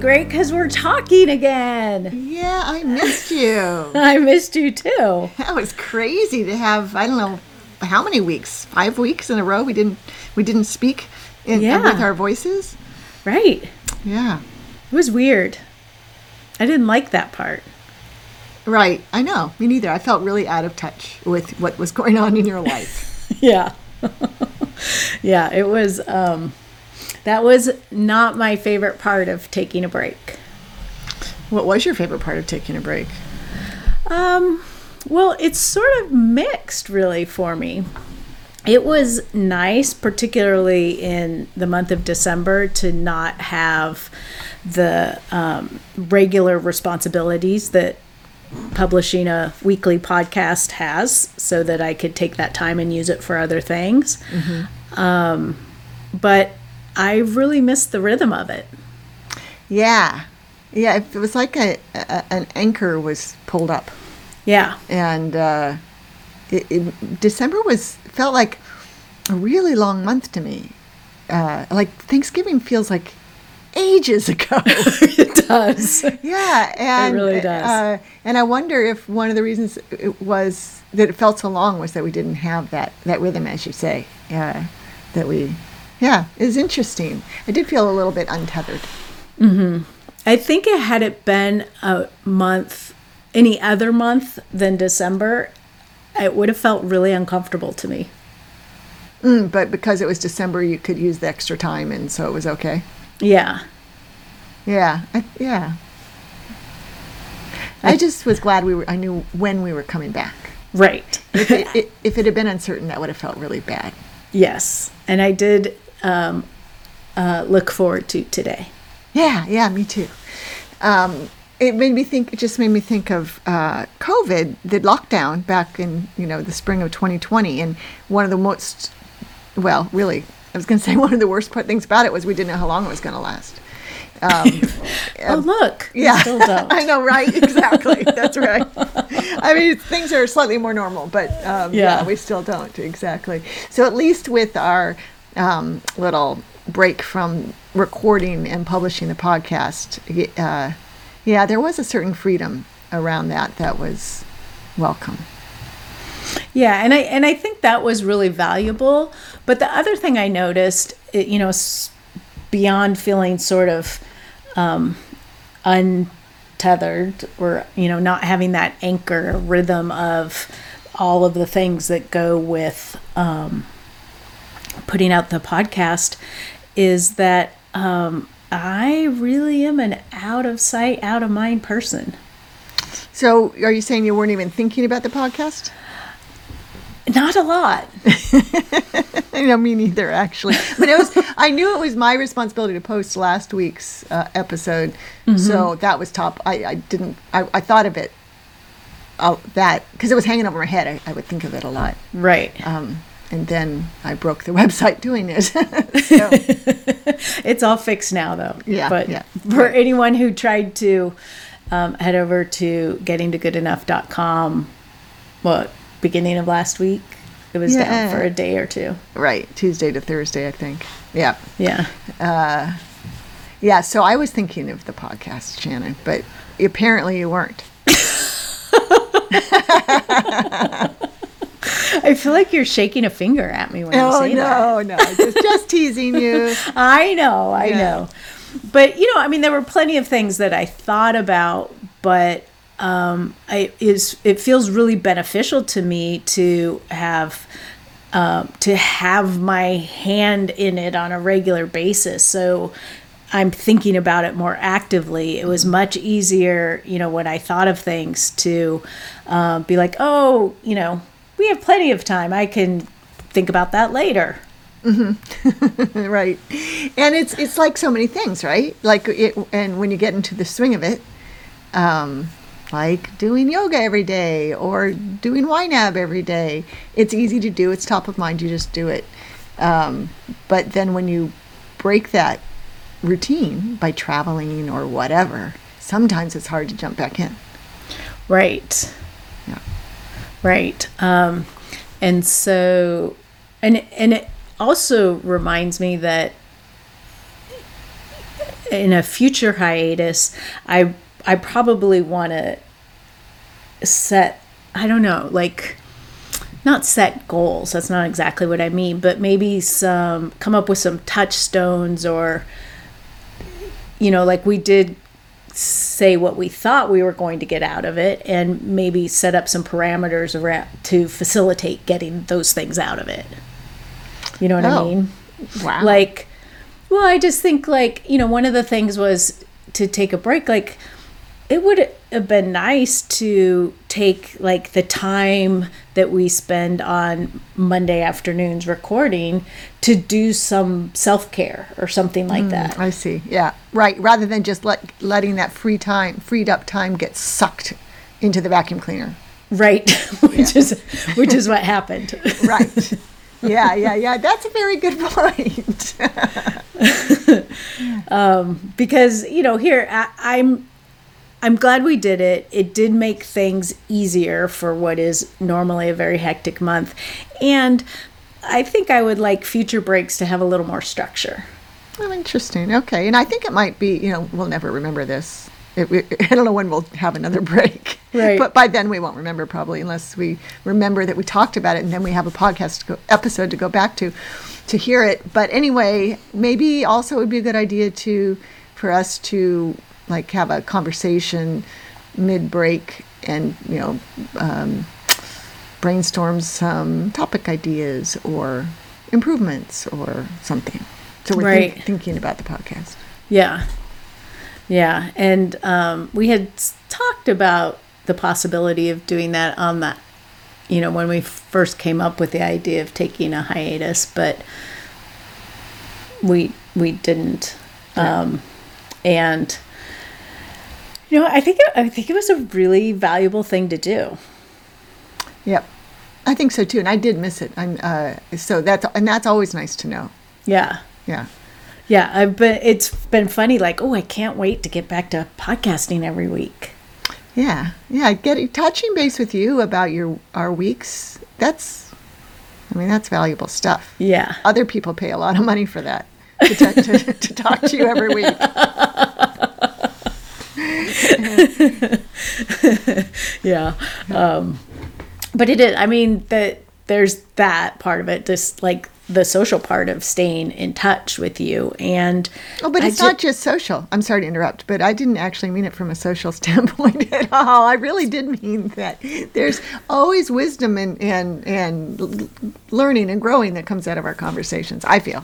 Great because we're talking again. Yeah, I missed you. I missed you too. that was crazy to have, I don't know, how many weeks? Five weeks in a row we didn't we didn't speak in, Yeah. with our voices? Right. Yeah. It was weird. I didn't like that part. Right. I know. Me neither. I felt really out of touch with what was going on in your life. yeah. yeah, it was um that was not my favorite part of taking a break. what was your favorite part of taking a break? Um, well, it's sort of mixed, really, for me. It was nice, particularly in the month of December, to not have the um, regular responsibilities that publishing a weekly podcast has, so that I could take that time and use it for other things. Um, but I really missed the rhythm of it. Yeah. Yeah, it was like a, a an anchor was pulled up. Yeah. and uh, it, it, December was felt like a really long month to me. Uh, like Thanksgiving feels like ages ago. it does. yeah, and it really does. Uh, and I wonder if one of the reasons it was that it felt so long was that we didn't have that that rhythm, as you say. Uh, that we, yeah, is interesting. I did feel a little bit untethered. I think it had it been a month, any other month than December, it would have felt really uncomfortable to me. Mm, but because it was December, you could use the extra time, and so it was okay. Yeah. Yeah, I, yeah. I just was glad we were. I knew when we were coming back. Right. If it, it, if it had been uncertain, that would have felt really bad. yes. And I did um, uh, look forward to today. Yeah, yeah, me too. Um, it made me think. It just made me think of uh, COVID, the lockdown back in you know the spring of 2020, and one of the most, well, really, I was going to say one of the worst part things about it was we didn't know how long it was going to last. Um, oh, look. Yeah, Still don't. I know, right? Exactly. That's right. I mean, things are slightly more normal, but um, yeah. Yeah. we still don't exactly. So at least with our um, little break from recording and publishing the podcast, uh, yeah, there was a certain freedom around that that was welcome. Yeah, and I and I think that was really valuable. But the other thing I noticed, you know, beyond feeling sort of um, untethered or you know not having that anchor rhythm of all of the things that go with um, putting out the podcast, is that um, I really am an out of sight, out of mind person. So, are you saying you weren't even thinking about the podcast? Not a lot. I know me neither, actually. But it was I knew it was my responsibility to post last week's uh, episode, so that was top. I, I didn't. I, I thought of it. Uh, that because it was hanging over my head, I, I would think of it a lot. Right. Um, and then I broke the website doing it. It's all fixed now, though. Yeah, But yeah. for anyone who tried to um, head over to gettingtogoodenough.com, what, beginning of last week? It was Yeah. down for a day or two. right, Tuesday to Thursday, I think. Yeah, Yeah. yeah. So I was thinking of the podcast, Shannon, but apparently you weren't. I feel like you're shaking a finger at me when you Oh say that. no, no, just just teasing you. I know, I Yeah. know. But you know, I mean, there were plenty of things that I thought about, but um, I is it feels really beneficial to me to have um, to have my hand in it on a regular basis. So I'm thinking about it more actively. It was much easier, you know, when I thought of things to uh, be like, oh, you know, we have plenty of time. I can think about that later. right. And it's it's like so many things right? Like it and when you get into the swing of it um like doing yoga every day or doing YNAB every day it's easy to do. It's top of mind. You just do it. Um, but then when you break that routine by traveling or whatever sometimes it's hard to jump back in. Right. Right. Um, and so, and and it also reminds me that in a future hiatus, I I probably want to set. I don't know, like not set goals. That's not exactly what I mean, but maybe some come up with some touchstones or you know, like we did say what we thought we were going to get out of it and maybe set up some parameters around to facilitate getting those things out of it. You know what I Oh. mean? wow Like, well, I just think like, you know, one of the things was to take a break. Like, it would have been nice to take like the time that we spend on Monday afternoons recording to do some self care or something like mm, that. I see. Yeah, right. Rather than just let letting that free time, freed up time, get sucked into the vacuum cleaner. Right, which is which is what happened. Right. yeah, yeah, yeah. That's a very good point. Um, because you know here I, I'm I'm glad we did it. It did make things easier for what is normally a very hectic month, and I think I would like future breaks to have a little more structure. oh, interesting. Okay, and I think it might be. You know, we'll never remember this. It, we, I don't know when we'll have another break. Right. But by then we won't remember probably unless we remember that we talked about it and then we have a podcast go, episode to go back to to hear it. But anyway, maybe also it would be a good idea to for us to like have a conversation mid break and you know um, brainstorm some topic ideas or improvements or something. So we're think- thinking about the podcast. Yeah, yeah, and um, we had talked about the possibility of doing that on that. You know, when we first came up with the idea of taking a hiatus, but we we didn't. Um, and you know, I think it, I think it was a really valuable thing to do. Yep. I think so too, and I did miss it. I'm uh, so that's and that's always nice to know. Yeah, Yeah, yeah. I've been. It's been funny. Like, oh, I can't wait to get back to podcasting every week. yeah, yeah. Getting touching base with you about your our weeks. That's, I mean, that's valuable stuff. Yeah. Other people pay a lot of money for that to, to, to talk to you every week. yeah um but it is i mean that there's that part of it just like the social part of staying in touch with you and Oh, but I it's ju- not just social. I'm sorry to interrupt, but I didn't actually mean it from a social standpoint at all. I really did mean that there's always wisdom and and and learning and growing that comes out of our conversations. I feel.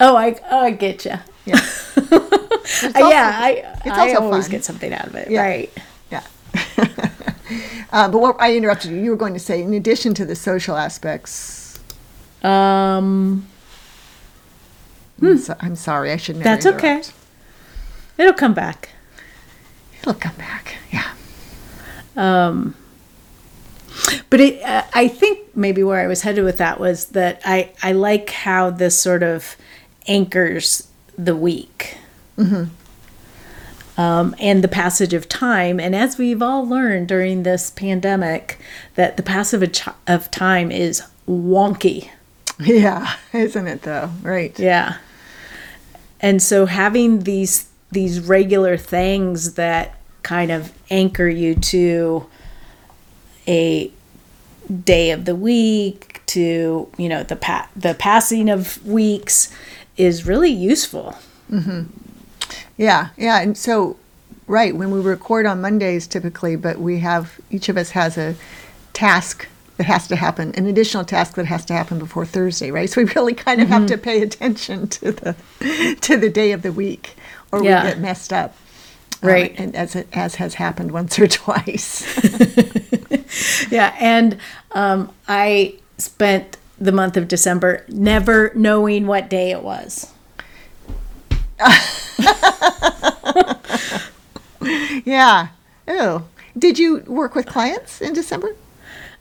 oh i oh, i get you Yeah. yeah i i always fun. get something out of it Yeah. right Yeah. uh, but what I interrupted you. You were going to say, in addition to the social aspects. um I'm, so, I'm sorry. I shouldn't. Hmm. That's okay. it'll come back It'll come back. Yeah. um but it, uh, I think maybe where I was headed with that was that I, I like how this sort of anchors the week um, and the passage of time. And as we've all learned during this pandemic, that the passage of, ch- of time is wonky. Yeah. Isn't it though? Right. Yeah. And so having these these regular things that kind of anchor you to a day of the week to, you know, the pa- the passing of weeks is really useful. Yeah, yeah, and so right when we record on Mondays typically, but we have each of us has a task that has to happen, an additional task that has to happen before Thursday, right? So we really kind of have to pay attention to the to the day of the week or Yeah. we get messed up. Um, Right. and as it, as has happened once or twice. Yeah, and um, I spent the month of December never knowing what day it was. yeah. Oh. Did you work with clients in December?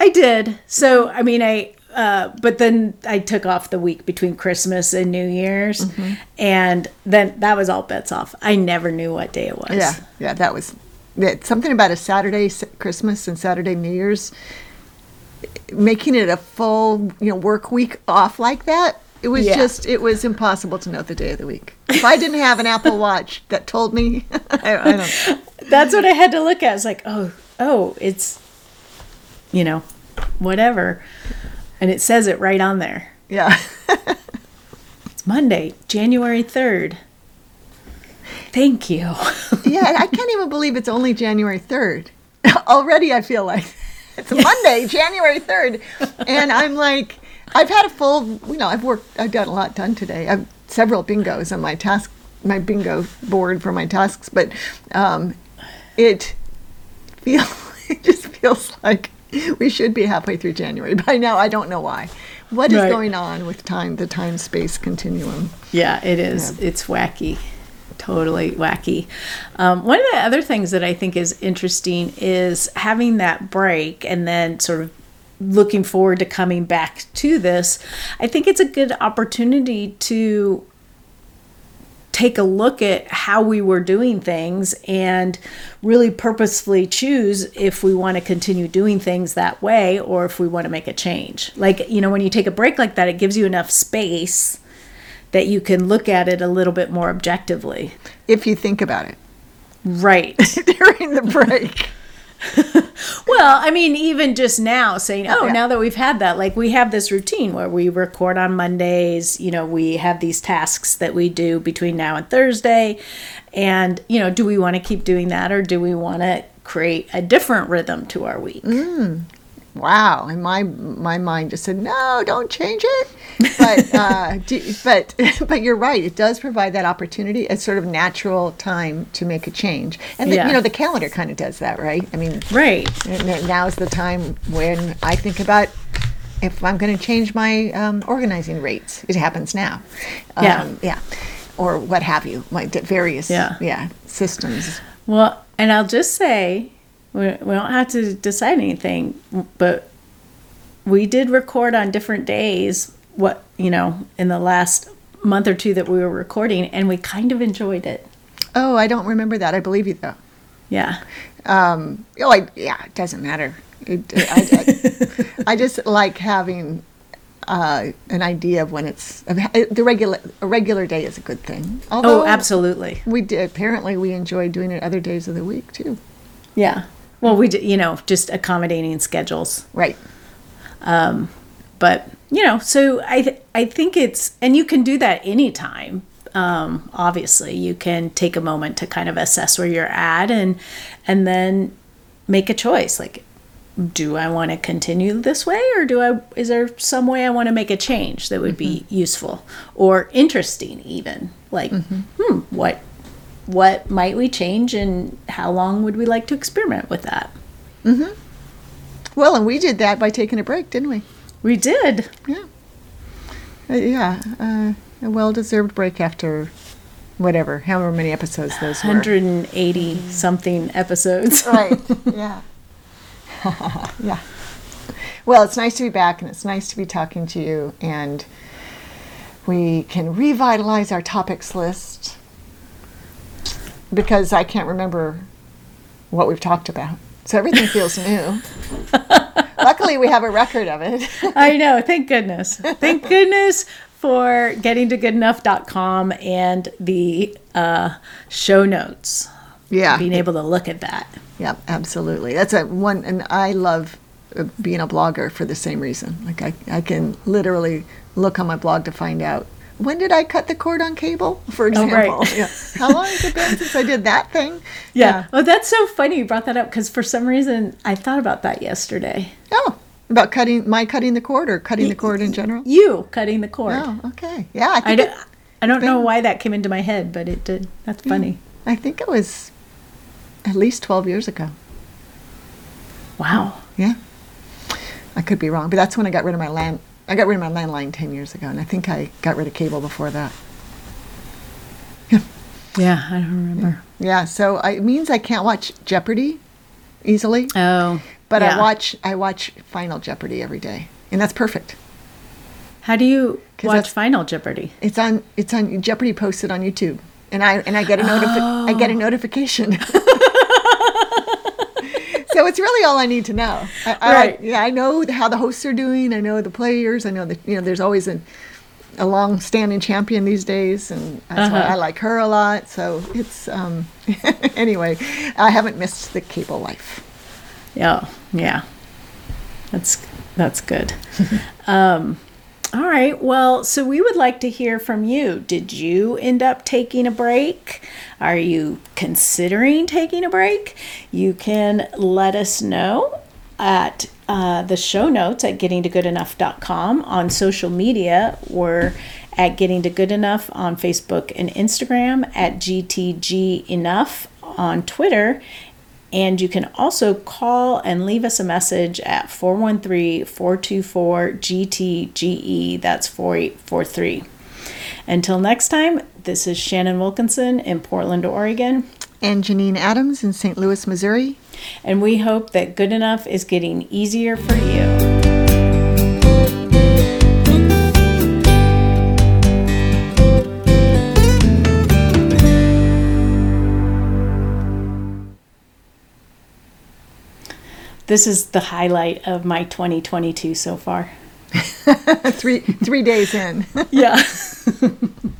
I did. So, I mean, I, uh, but then I took off the week between Christmas and New Year's, and then that was all bets off. I never knew what day it was. Yeah. Yeah. That was yeah, something about a Saturday Christmas and Saturday New Year's. Making it a full, you know, work week off like that. It was Yeah. just, it was impossible to know the day of the week. If I didn't have an Apple Watch that told me, I, I don't. That's what I had to look at. It's like, oh, oh, it's, you know, whatever. And it says it right on there. Yeah. It's Monday, January 3rd. Thank you. yeah, I can't even believe it's only January 3rd. Already I feel like it's Monday, January 3rd. And I'm like, I've had a full, you know, I've worked, I've done a lot done today. I've several bingos on my task, my bingo board for my tasks, but um, it feel it just feels like we should be halfway through January by now. I don't know why. What is Right. going on with time, the time space continuum? Yeah, it is. It's wacky. Totally wacky. Um, one of the other things that I think is interesting is having that break and then sort of looking forward to coming back to this. I think it's a good opportunity to take a look at how we were doing things and really purposefully choose if we want to continue doing things that way or if we want to make a change. Like, you know, when you take a break like that, it gives you enough space that you can look at it a little bit more objectively. If you think about it Right. during the break. well, I mean, even just now saying, oh, oh, Yeah. now that we've had that, like we have this routine where we record on Mondays, you know, we have these tasks that we do between now and Thursday. And, you know, do we want to keep doing that or do we want to create a different rhythm to our week? Mm. wow and my my mind just said no don't change it but uh do, but but you're right it does provide that opportunity a sort of natural time to make a change and the, Yeah. you know the calendar kind of does that right i mean Right. n- n- now's the time when i think about if i'm going to change my um, organizing rates it happens now Yeah. um, yeah or what have you like various Yeah. yeah systems Well, and I'll just say, we, we don't have to decide anything, but we did record on different days, what, you know, in the last month or two that we were recording, and we kind of enjoyed it. oh i don't remember that i believe you though Yeah. um, oh, I, yeah, it doesn't matter. It, I, I, I just like having uh, an idea of when it's the regular. A regular day is a good thing. Although Oh, absolutely. We did apparently we enjoy doing it other days of the week too. Yeah. Well, we, did, you know, just accommodating schedules. Right. Um, but you know so i th- i think it's and you can do that anytime um obviously. You can take a moment to kind of assess where you're at and and then make a choice like do i want to continue this way or do i is there some way i want to make a change that would be useful or interesting even? Like hmm what what might we change and how long would we like to experiment with that? Mm-hmm. Well, and we did that by taking a break, didn't we? We did Yeah. Uh, yeah. Uh, a well-deserved break after whatever, however many episodes those were. 180 something episodes right yeah yeah well it's nice to be back and it's nice to be talking to you and we can revitalize our topics list because i can't remember what we've talked about so everything feels new luckily we have a record of it I know. Thank goodness. Thank goodness for getting to goodenough.com and the uh, show notes. yeah Being able to look at that. Yeah, absolutely. That's a one, and I love uh, being a blogger for the same reason. Like I, I can literally look on my blog to find out when did I cut the cord on cable, for example? Oh, right. yeah. How long has it been since I did that thing? Yeah. Oh, that's so funny you brought that up because for some reason I thought about that yesterday. Oh, about cutting my cutting the cord or cutting the cord in general. You cutting the cord. Oh, okay. Yeah, I I, think d- it- I don't know why that came into my head, but it did. That's funny. I think it was at least 12 years ago. Wow. Yeah. I could be wrong, but that's when I got rid of my land. I got rid of my landline 10 years ago, and I think I got rid of cable before that. Yeah, I don't remember. Yeah, so I, it means I can't watch Jeopardy easily, Oh. but I watch I watch Final Jeopardy every day, and that's perfect. How do you watch Final Jeopardy? It's on it's on Jeopardy posted on YouTube, and I and I get a notifi- I get a oh. notification. so it's really all I need to know. I, I, Right. Yeah, I know how the hosts are doing. I know the players. I know that you know there's always a a long-standing champion these days, and that's Uh-huh. I like her a lot. So it's um anyway, I haven't missed the cable life. Yeah, yeah. That's that's good. um, all right. Well, so we would like to hear from you. Did you end up taking a break? Are you considering taking a break? You can let us know at uh, the show notes at gettingtogoodenough.com on social media. We're at Getting to Good Enough on Facebook and Instagram, at GTG Enough on Twitter, and you can also call and leave us a message at 413 424 GTGE. That's 4843. Until next time, this is Shannon Wilkinson in Portland, Oregon, And Janine Adams in St. Louis, Missouri. and we hope that good enough is getting easier for you. This is the highlight of my 2022 so far. three three days in. Yeah.